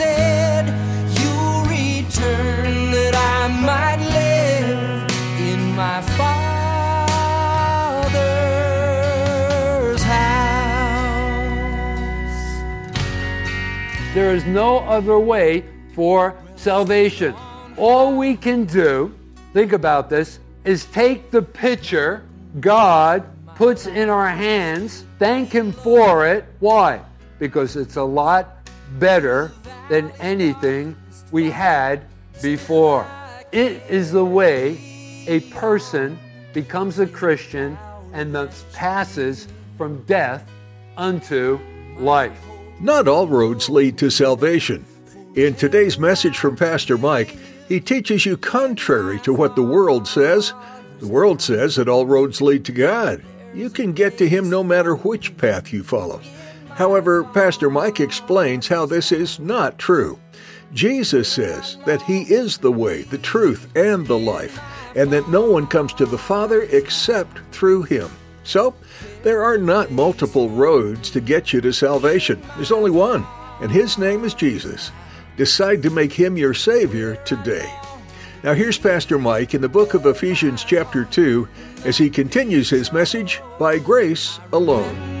said. You'll return that I might live in my Father's house. There is no other way for salvation. All we can do, think about this, is take the picture God puts in our hands, thank Him for it. Why? Because it's a lot better than anything we had before. It is the way a person becomes a Christian and thus passes from death unto life. Not all roads lead to salvation. In today's message from Pastor Mike, he teaches you contrary to what the world says. The world says that all roads lead to God. You can get to Him no matter which path you follow. However, Pastor Mike explains how this is not true. Jesus says that He is the way, the truth, and the life, and that no one comes to the Father except through Him. So, there are not multiple roads to get you to salvation. There's only one, and His name is Jesus. Decide to make Him your Savior today. Now, here's Pastor Mike in the book of Ephesians, chapter 2, as he continues his message by grace alone.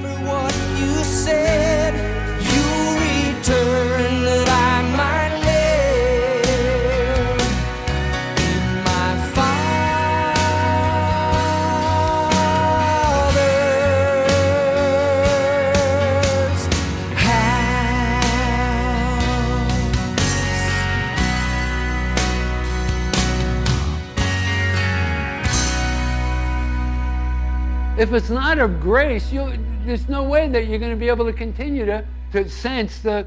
If it's not of grace, you, there's no way that you're going to be able to continue to, to sense the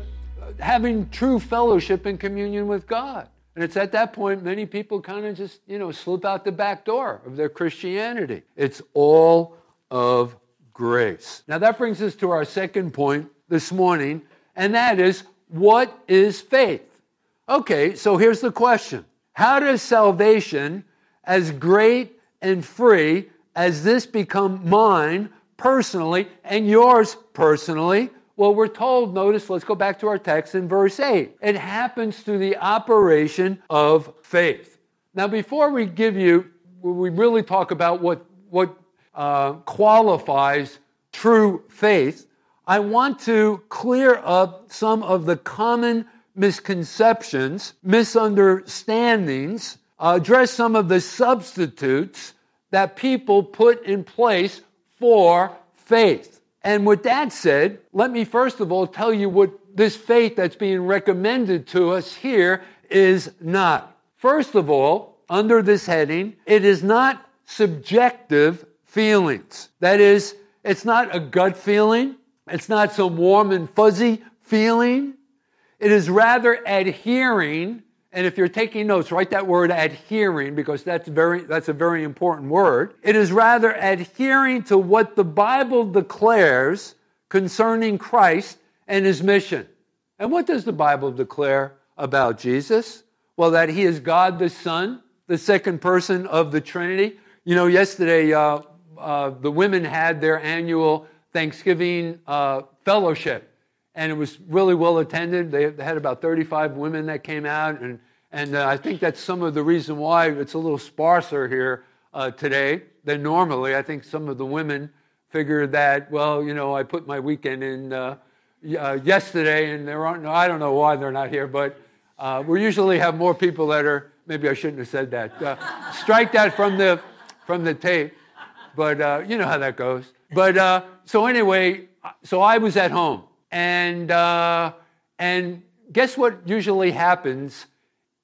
having true fellowship and communion with God. And it's at that point many people kind of just, you know, slip out the back door of their Christianity. It's all of grace. Now that brings us to our second point this morning, and that is what is faith? Okay, so here's the question. How does salvation, as great and free as this become mine personally and yours personally? Well, we're told, notice, let's go back to our text in verse 8. It happens through the operation of faith. Now, before we give you, we really talk about what, what uh, qualifies true faith, I want to clear up some of the common misconceptions, misunderstandings, uh, address some of the substitutes that people put in place for faith. And with that said, let me first of all tell you what this faith that's being recommended to us here is not. First of all, under this heading, it is not subjective feelings. That is, it's not a gut feeling, it's not some warm and fuzzy feeling. It is rather adhering and if you're taking notes, write that word adhering because that's very that's a very important word. It is rather adhering to what the Bible declares concerning Christ and his mission. And what does the Bible declare about Jesus? Well, that he is God the Son, the second person of the Trinity. You know, yesterday uh, uh, the women had their annual Thanksgiving uh, fellowship and it was really well attended. They had about 35 women that came out, and, and uh, I think that's some of the reason why it's a little sparser here uh, today than normally. I think some of the women figured that, well, you know, I put my weekend in uh, uh, yesterday, and there aren't, I don't know why they're not here, but uh, we usually have more people that are, maybe I shouldn't have said that. Uh, strike that from the, from the tape, but you know how that goes. But so anyway, so I was at home and uh, and guess what usually happens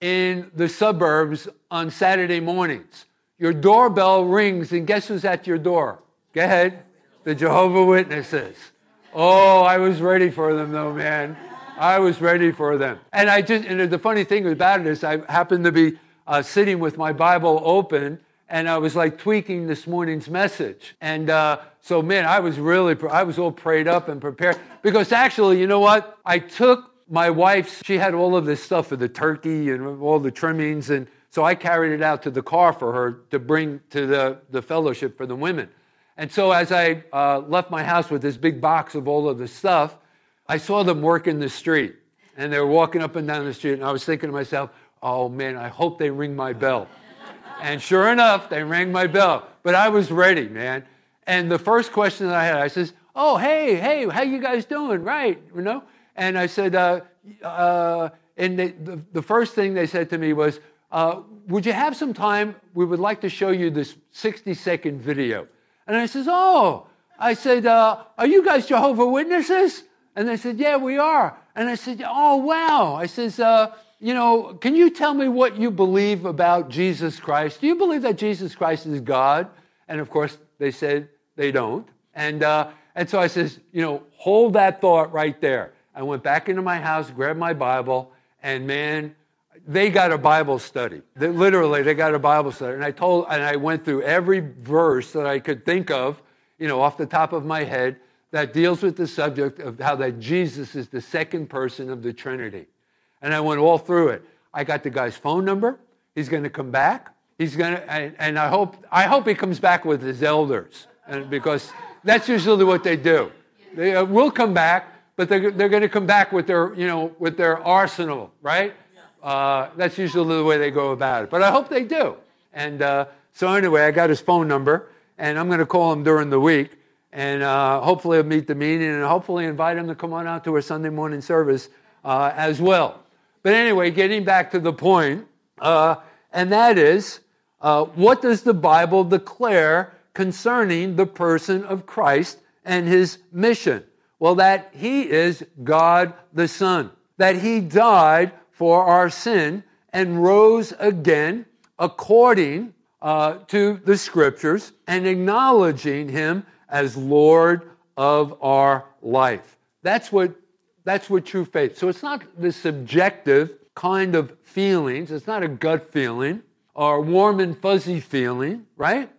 in the suburbs on Saturday mornings? Your doorbell rings, and guess who's at your door? Go ahead, the Jehovah Witnesses. Oh, I was ready for them though, man. I was ready for them. And I just, and the funny thing about it is, I happened to be uh, sitting with my Bible open, and I was like tweaking this morning's message. And uh, so, man, I was really, I was all prayed up and prepared because actually, you know what? I took my wife's, she had all of this stuff for the turkey and all the trimmings, and so I carried it out to the car for her to bring to the, the fellowship for the women. And so as I uh, left my house with this big box of all of the stuff, I saw them working the street. And they were walking up and down the street. And I was thinking to myself, oh man, I hope they ring my bell. And sure enough, they rang my bell. But I was ready, man. And the first question that I had, I says, oh, hey, hey, how you guys doing? Right, you know? And I said, uh, uh, and they, the, the first thing they said to me was, uh, would you have some time? We would like to show you this 60 second video. And I says, Oh, I said, uh, Are you guys Jehovah Witnesses? And they said, Yeah, we are. And I said, Oh, wow. I says, uh, You know, can you tell me what you believe about Jesus Christ? Do you believe that Jesus Christ is God? And of course, they said they don't. And, uh, and so I says, You know, hold that thought right there. I went back into my house, grabbed my Bible, and man, they got a Bible study. They, literally, they got a Bible study. And I told, and I went through every verse that I could think of, you know, off the top of my head, that deals with the subject of how that Jesus is the second person of the Trinity. And I went all through it. I got the guy's phone number. He's going to come back. He's going to, and, and, I hope, I hope he comes back with his elders, and because that's usually what they do. They uh, will come back, but they're, they're going to come back with their, you know, with their arsenal, right? Uh, that's usually the way they go about it. But I hope they do. And uh, so, anyway, I got his phone number, and I'm going to call him during the week. And uh, hopefully, I'll meet the meeting and hopefully invite him to come on out to our Sunday morning service uh, as well. But anyway, getting back to the point, uh, and that is uh, what does the Bible declare concerning the person of Christ and his mission? Well, that he is God the Son, that he died for our sin and rose again according uh, to the scriptures and acknowledging him as Lord of our life. That's what, that's what true faith. So it's not the subjective kind of feelings, it's not a gut feeling or warm and fuzzy feeling, right?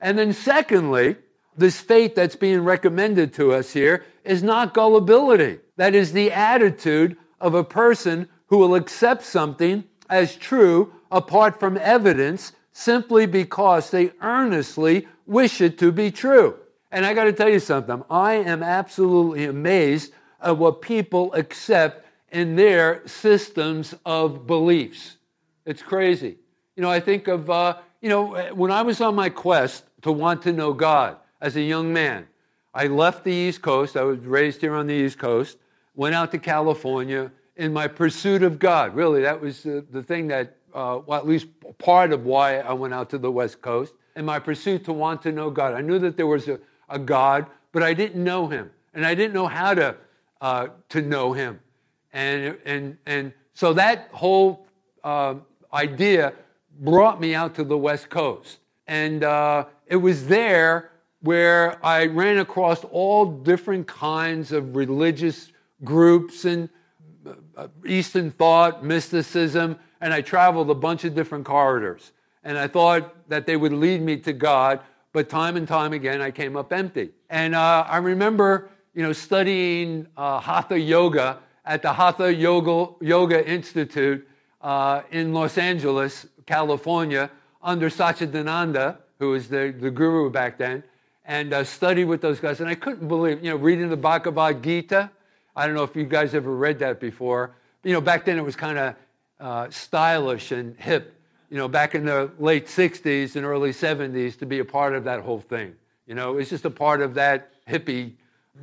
And then, secondly, this faith that's being recommended to us here is not gullibility. That is the attitude of a person who will accept something as true apart from evidence simply because they earnestly wish it to be true. And I got to tell you something. I am absolutely amazed at what people accept in their systems of beliefs. It's crazy. You know, I think of, uh, you know, when I was on my quest to want to know God as a young man, I left the East Coast. I was raised here on the East Coast, went out to California, in my pursuit of God. Really, that was the thing that, uh, well, at least part of why I went out to the West Coast. In my pursuit to want to know God, I knew that there was a, a God, but I didn't know Him, and I didn't know how to uh, to know Him, and and and so that whole uh, idea brought me out to the West Coast, and uh, it was there where I ran across all different kinds of religious groups and uh, Eastern thought, mysticism, and I traveled a bunch of different corridors. And I thought that they would lead me to God, but time and time again, I came up empty. And uh, I remember, you know, studying uh, Hatha Yoga at the Hatha Yoga, Yoga Institute uh, in Los Angeles, California, under Satchidananda, who was the, the guru back then, and uh, studied with those guys. And I couldn't believe, you know, reading the Bhagavad Gita, I don't know if you guys ever read that before. You know, back then it was kind of uh, stylish and hip, you know, back in the late 60s and early 70s to be a part of that whole thing. You know, it's just a part of that hippie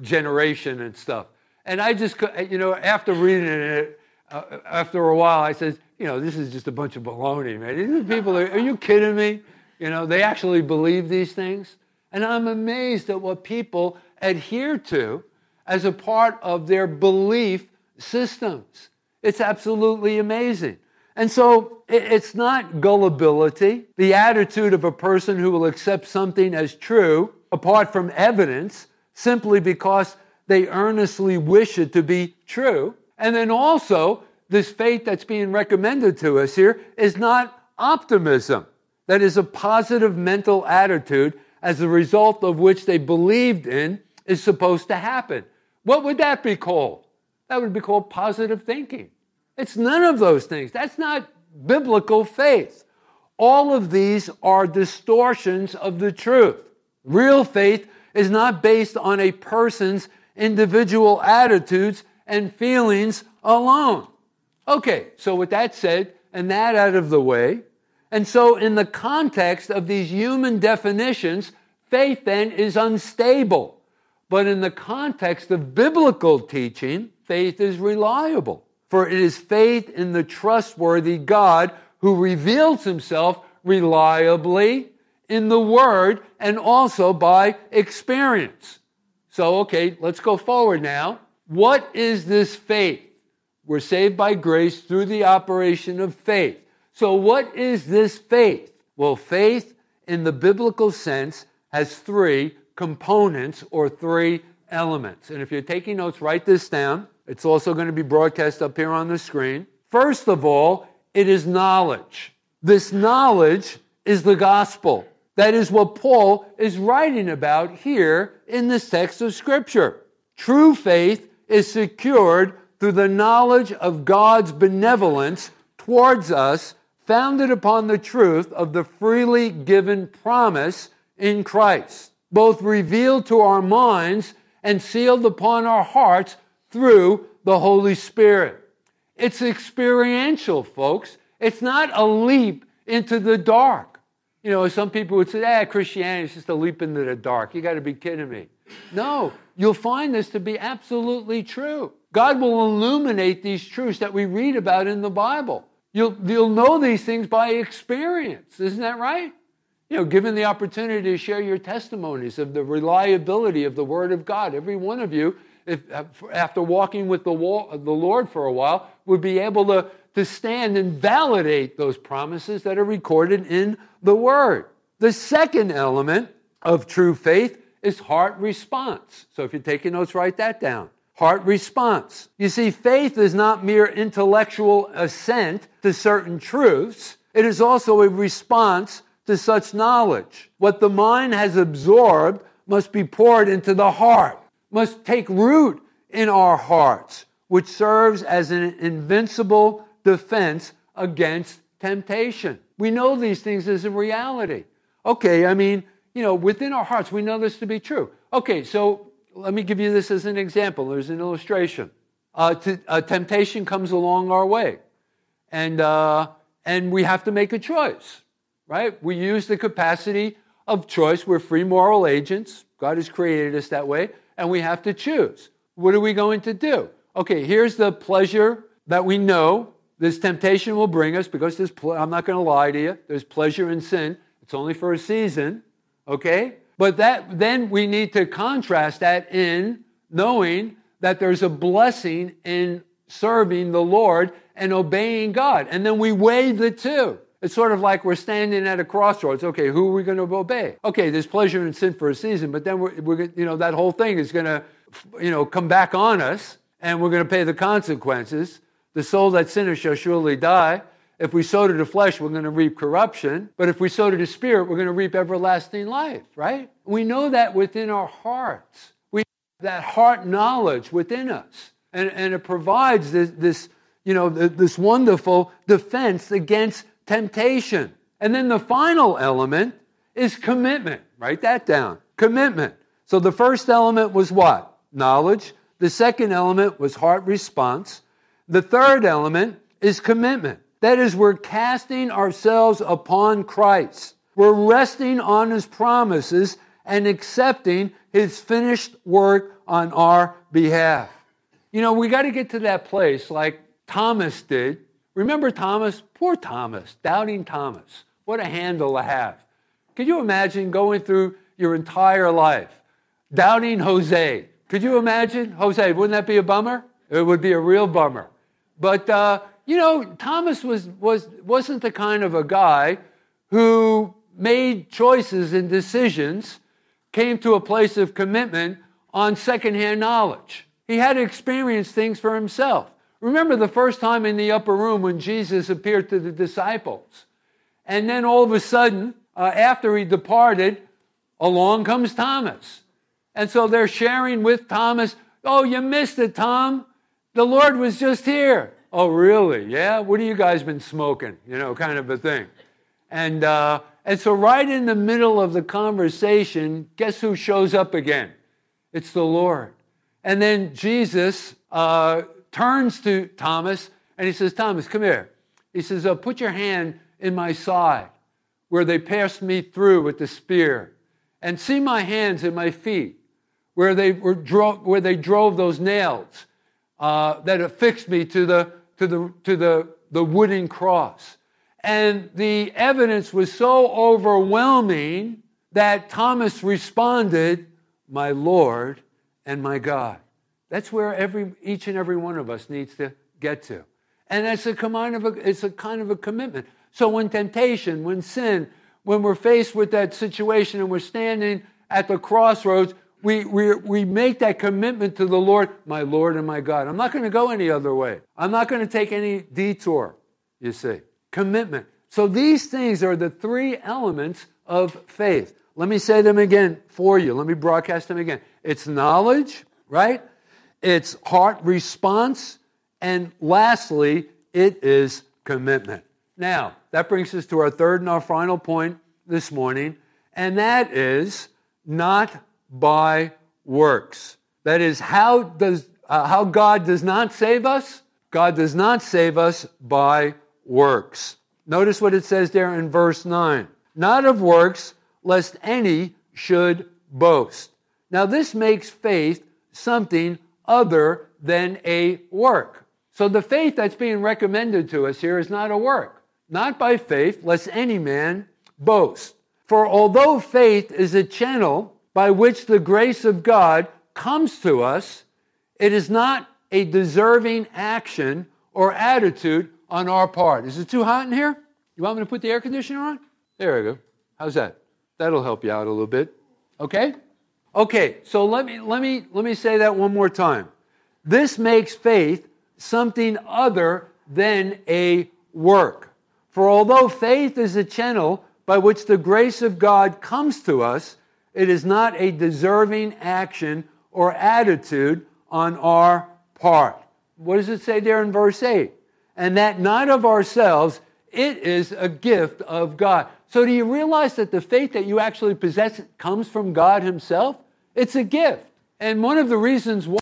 generation and stuff. And I just, you know, after reading it, uh, after a while, I said, you know, this is just a bunch of baloney, man. These people are, are you kidding me? You know, they actually believe these things. And I'm amazed at what people adhere to as a part of their belief systems. It's absolutely amazing. And so it's not gullibility, the attitude of a person who will accept something as true apart from evidence simply because they earnestly wish it to be true. And then also, this faith that's being recommended to us here is not optimism. That is a positive mental attitude as a result of which they believed in is supposed to happen. What would that be called? That would be called positive thinking. It's none of those things. That's not biblical faith. All of these are distortions of the truth. Real faith is not based on a person's individual attitudes and feelings alone. Okay, so with that said, and that out of the way, and so in the context of these human definitions, faith then is unstable. But in the context of biblical teaching, faith is reliable. For it is faith in the trustworthy God who reveals himself reliably in the Word and also by experience. So, okay, let's go forward now. What is this faith? We're saved by grace through the operation of faith. So, what is this faith? Well, faith in the biblical sense has three components or three elements. And if you're taking notes, write this down. It's also going to be broadcast up here on the screen. First of all, it is knowledge. This knowledge is the gospel. That is what Paul is writing about here in this text of Scripture. True faith is secured through the knowledge of God's benevolence towards us, founded upon the truth of the freely given promise in Christ, both revealed to our minds and sealed upon our hearts through the Holy Spirit. It's experiential, folks. It's not a leap into the dark. You know, some people would say, ah, Christianity is just a leap into the dark. You got to be kidding me. No, you'll find this to be absolutely true. God will illuminate these truths that we read about in the Bible. You'll, you'll know these things by experience. Isn't that right? You know, given the opportunity to share your testimonies of the reliability of the Word of God, every one of you, if, after walking with the, the Lord for a while, would be able to to stand and validate those promises that are recorded in the Word. The second element of true faith is heart response. So if you're taking notes, write that down. Heart response. You see, faith is not mere intellectual assent to certain truths, it is also a response to such knowledge. What the mind has absorbed must be poured into the heart, must take root in our hearts, which serves as an invincible defense against temptation. We know these things as a reality. Okay, I mean, you know, within our hearts, we know this to be true. Okay, so let me give you this as an example. There's an illustration. Uh, uh, temptation comes along our way, and uh, and we have to make a choice, right? We use the capacity of choice. We're free moral agents. God has created us that way, and we have to choose. What are we going to do? Okay, here's the pleasure that we know this temptation will bring us because there's I'm not going to lie to you. There's pleasure in sin. It's only for a season, okay? But that then we need to contrast that in knowing that there's a blessing in serving the Lord and obeying God. And then we weigh the two. It's sort of like we're standing at a crossroads. Okay, who are we going to obey? Okay, there's pleasure in sin for a season, but then we're, we're you know, that whole thing is going to, you know, come back on us, and we're going to pay the consequences. The soul that sinners shall surely die. If we sow to the flesh, we're going to reap corruption. But if we sow to the spirit, we're going to reap everlasting life, right? We know that within our hearts. We have that heart knowledge within us. And, and it provides this, this, you know, this wonderful defense against temptation. And then the final element is commitment. Write that down. Commitment. So the first element was what? Knowledge. The second element was heart response. The third element is commitment. That is, we're casting ourselves upon Christ. We're resting on his promises and accepting his finished work on our behalf. You know, we got to get to that place like Thomas did. Remember Thomas? Poor Thomas, doubting Thomas. What a handle to have. Could you imagine going through your entire life doubting Jose? Could you imagine? Jose, wouldn't that be a bummer? It would be a real bummer. But, uh, you know, Thomas was, was, wasn't the kind of a guy who made choices and decisions, came to a place of commitment on secondhand knowledge. He had to experience things for himself. Remember the first time in the upper room when Jesus appeared to the disciples. And then all of a sudden, uh, after he departed, along comes Thomas. And so they're sharing with Thomas, Oh, you missed it, Tom. The Lord was just here. Oh, really? Yeah? What have you guys been smoking? You know, kind of a thing. And, uh, and so, right in the middle of the conversation, guess who shows up again? It's the Lord. And then Jesus uh, turns to Thomas and he says, Thomas, come here. He says, uh, Put your hand in my side where they passed me through with the spear, and see my hands and my feet where they, were dro- where they drove those nails uh, that affixed me to the, to the, to the, the wooden cross. And the evidence was so overwhelming that Thomas responded, My Lord and my God. That's where every, each and every one of us needs to get to. And that's a kind of a, it's a kind of a commitment. So when temptation, when sin, when we're faced with that situation and we're standing at the crossroads, we, we, we make that commitment to the Lord, my Lord and my God. I'm not going to go any other way. I'm not going to take any detour, you see. Commitment. So these things are the three elements of faith. Let me say them again for you. Let me broadcast them again. It's knowledge, right? It's heart response. And lastly, it is commitment. Now, that brings us to our third and our final point this morning, and that is not by works. That is, how, does, uh, how God does not save us? God does not save us by works. Notice what it says there in verse 9 not of works, lest any should boast. Now, this makes faith something other than a work. So, the faith that's being recommended to us here is not a work. Not by faith, lest any man boast. For although faith is a channel by which the grace of God comes to us, it is not a deserving action or attitude on our part. Is it too hot in here? You want me to put the air conditioner on? There we go. How's that? That'll help you out a little bit. Okay? Okay, so let me let me let me say that one more time. This makes faith something other than a work. For although faith is a channel by which the grace of God comes to us, it is not a deserving action or attitude on our part. What does it say there in verse 8? And that not of ourselves, it is a gift of God. So do you realize that the faith that you actually possess comes from God Himself? It's a gift. And one of the reasons why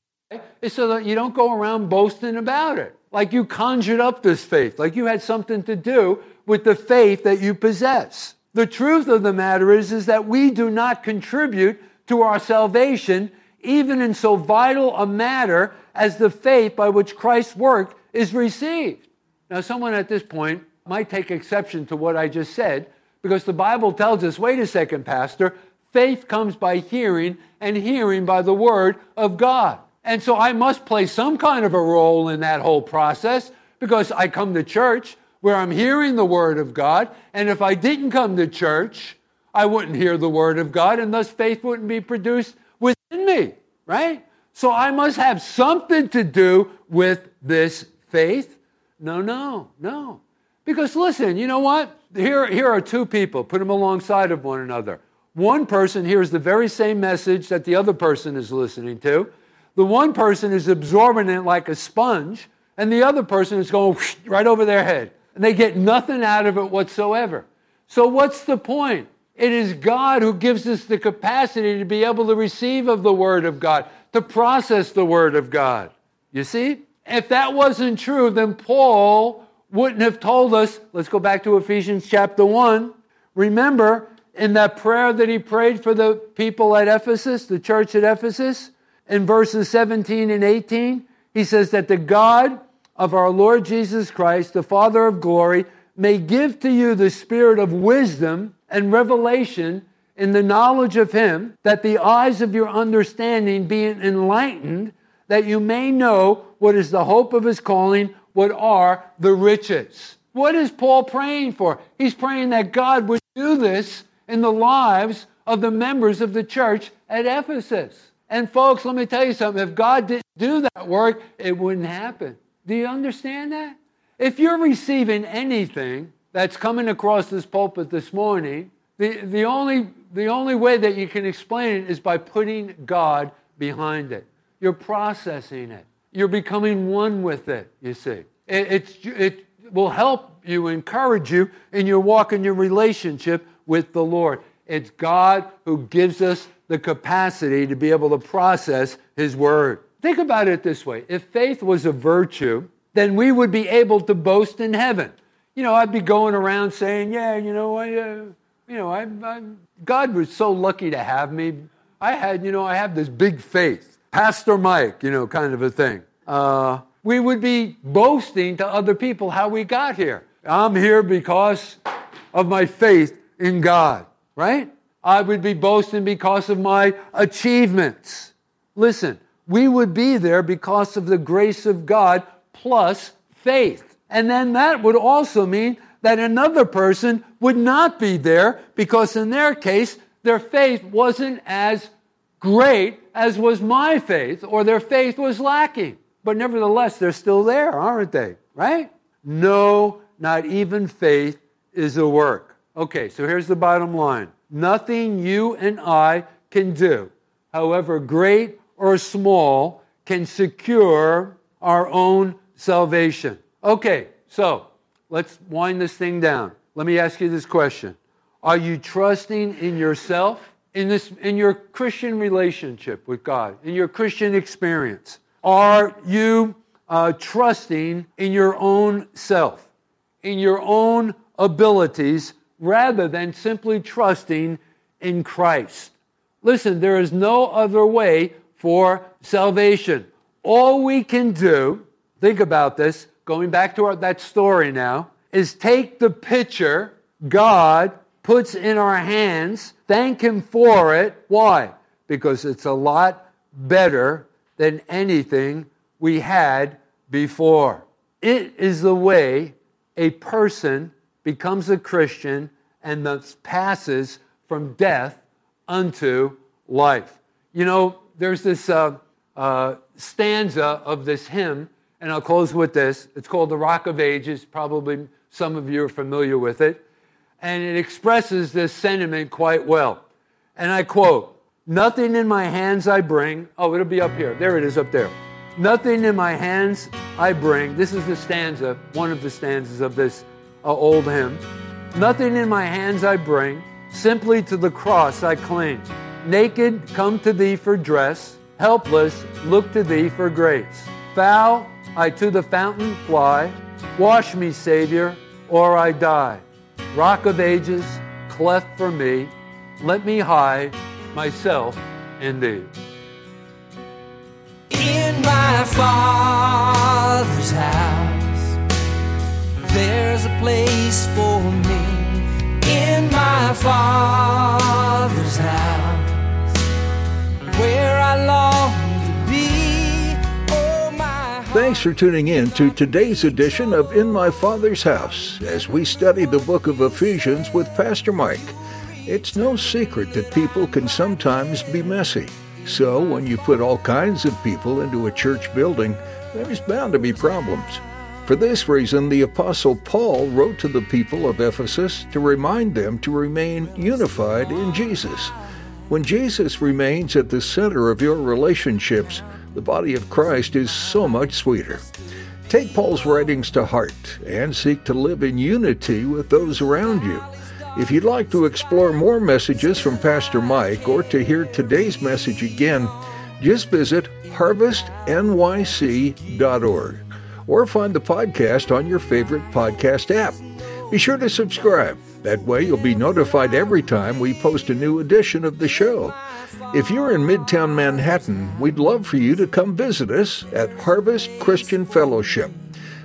is so that you don't go around boasting about it. Like you conjured up this faith, like you had something to do with the faith that you possess. The truth of the matter is, is that we do not contribute to our salvation, even in so vital a matter as the faith by which Christ's work is received. Now, someone at this point might take exception to what I just said, because the Bible tells us wait a second, Pastor, faith comes by hearing, and hearing by the Word of God. And so I must play some kind of a role in that whole process because I come to church where I'm hearing the Word of God. And if I didn't come to church, I wouldn't hear the Word of God, and thus faith wouldn't be produced within me, right? So I must have something to do with this faith. No, no, no. Because listen, you know what? Here, here are two people, put them alongside of one another. One person hears the very same message that the other person is listening to. The one person is absorbing it like a sponge, and the other person is going right over their head and they get nothing out of it whatsoever. So, what's the point? It is God who gives us the capacity to be able to receive of the Word of God, to process the Word of God. You see? If that wasn't true, then Paul wouldn't have told us. Let's go back to Ephesians chapter 1. Remember, in that prayer that he prayed for the people at Ephesus, the church at Ephesus, in verses 17 and 18, he says that the God of our Lord Jesus Christ, the Father of glory, may give to you the spirit of wisdom and revelation in the knowledge of Him, that the eyes of your understanding be enlightened, that you may know what is the hope of His calling, what are the riches. What is Paul praying for? He's praying that God would do this in the lives of the members of the church at Ephesus. And folks, let me tell you something. If God didn't do that work, it wouldn't happen. Do you understand that? If you're receiving anything that's coming across this pulpit this morning, the, the, only, the only way that you can explain it is by putting God behind it. You're processing it. You're becoming one with it, you see. It, it will help you, encourage you in your walk in your relationship with the Lord. It's God who gives us the capacity to be able to process His Word. Think about it this way if faith was a virtue, then we would be able to boast in heaven. You know, I'd be going around saying, Yeah, you know, I, uh, you know, I, I, God was so lucky to have me. I had, you know, I have this big faith. Pastor Mike, you know, kind of a thing. Uh, we would be boasting to other people how we got here. I'm here because of my faith in God, right? I would be boasting because of my achievements. Listen, we would be there because of the grace of God plus faith. And then that would also mean that another person would not be there because in their case, their faith wasn't as great as was my faith, or their faith was lacking. But nevertheless, they're still there, aren't they? Right? No, not even faith is a work. Okay, so here's the bottom line nothing you and I can do, however great or small, can secure our own salvation. Okay, so let's wind this thing down. Let me ask you this question Are you trusting in yourself? In, this, in your Christian relationship with God, in your Christian experience, are you uh, trusting in your own self, in your own abilities, rather than simply trusting in Christ? Listen, there is no other way for salvation. All we can do, think about this, going back to our, that story now, is take the picture God puts in our hands, thank Him for it. Why? Because it's a lot better than anything we had before. It is the way a person becomes a Christian and thus passes from death unto life. You know, there's this uh, uh, stanza of this hymn, and I'll close with this. It's called The Rock of Ages. Probably some of you are familiar with it. And it expresses this sentiment quite well. And I quote, Nothing in my hands I bring. Oh, it'll be up here. There it is up there. Nothing in my hands I bring. This is the stanza, one of the stanzas of this uh, old hymn. Nothing in my hands I bring, simply to the cross I cling. Naked, come to thee for dress, helpless, look to thee for grace. Foul, I to the fountain fly. Wash me, Savior, or I die. Rock of ages, cleft for me, let me hide myself in thee. In my Father's house, there's a place for me. In my Father's house, Thanks for tuning in to today's edition of In My Father's House as we study the book of Ephesians with Pastor Mike. It's no secret that people can sometimes be messy. So, when you put all kinds of people into a church building, there's bound to be problems. For this reason, the Apostle Paul wrote to the people of Ephesus to remind them to remain unified in Jesus. When Jesus remains at the center of your relationships, the body of Christ is so much sweeter. Take Paul's writings to heart and seek to live in unity with those around you. If you'd like to explore more messages from Pastor Mike or to hear today's message again, just visit harvestnyc.org or find the podcast on your favorite podcast app. Be sure to subscribe. That way you'll be notified every time we post a new edition of the show. If you're in Midtown Manhattan, we'd love for you to come visit us at Harvest Christian Fellowship.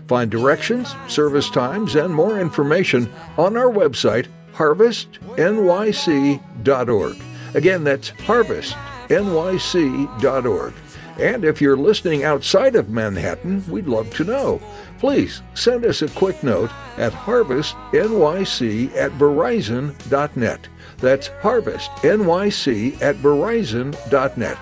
Find directions, service times, and more information on our website, harvestnyc.org. Again, that's harvestnyc.org. And if you're listening outside of Manhattan, we'd love to know. Please send us a quick note at harvestnyc at verizon.net. That's harvestnyc at verizon.net.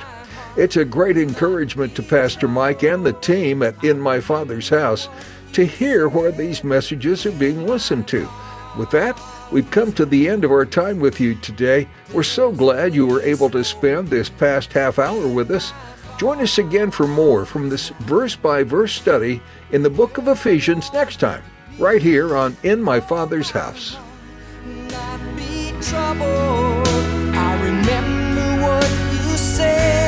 It's a great encouragement to Pastor Mike and the team at In My Father's House to hear where these messages are being listened to. With that, we've come to the end of our time with you today. We're so glad you were able to spend this past half hour with us. Join us again for more from this verse by verse study in the book of Ephesians next time, right here on In My Father's House. I remember what you said.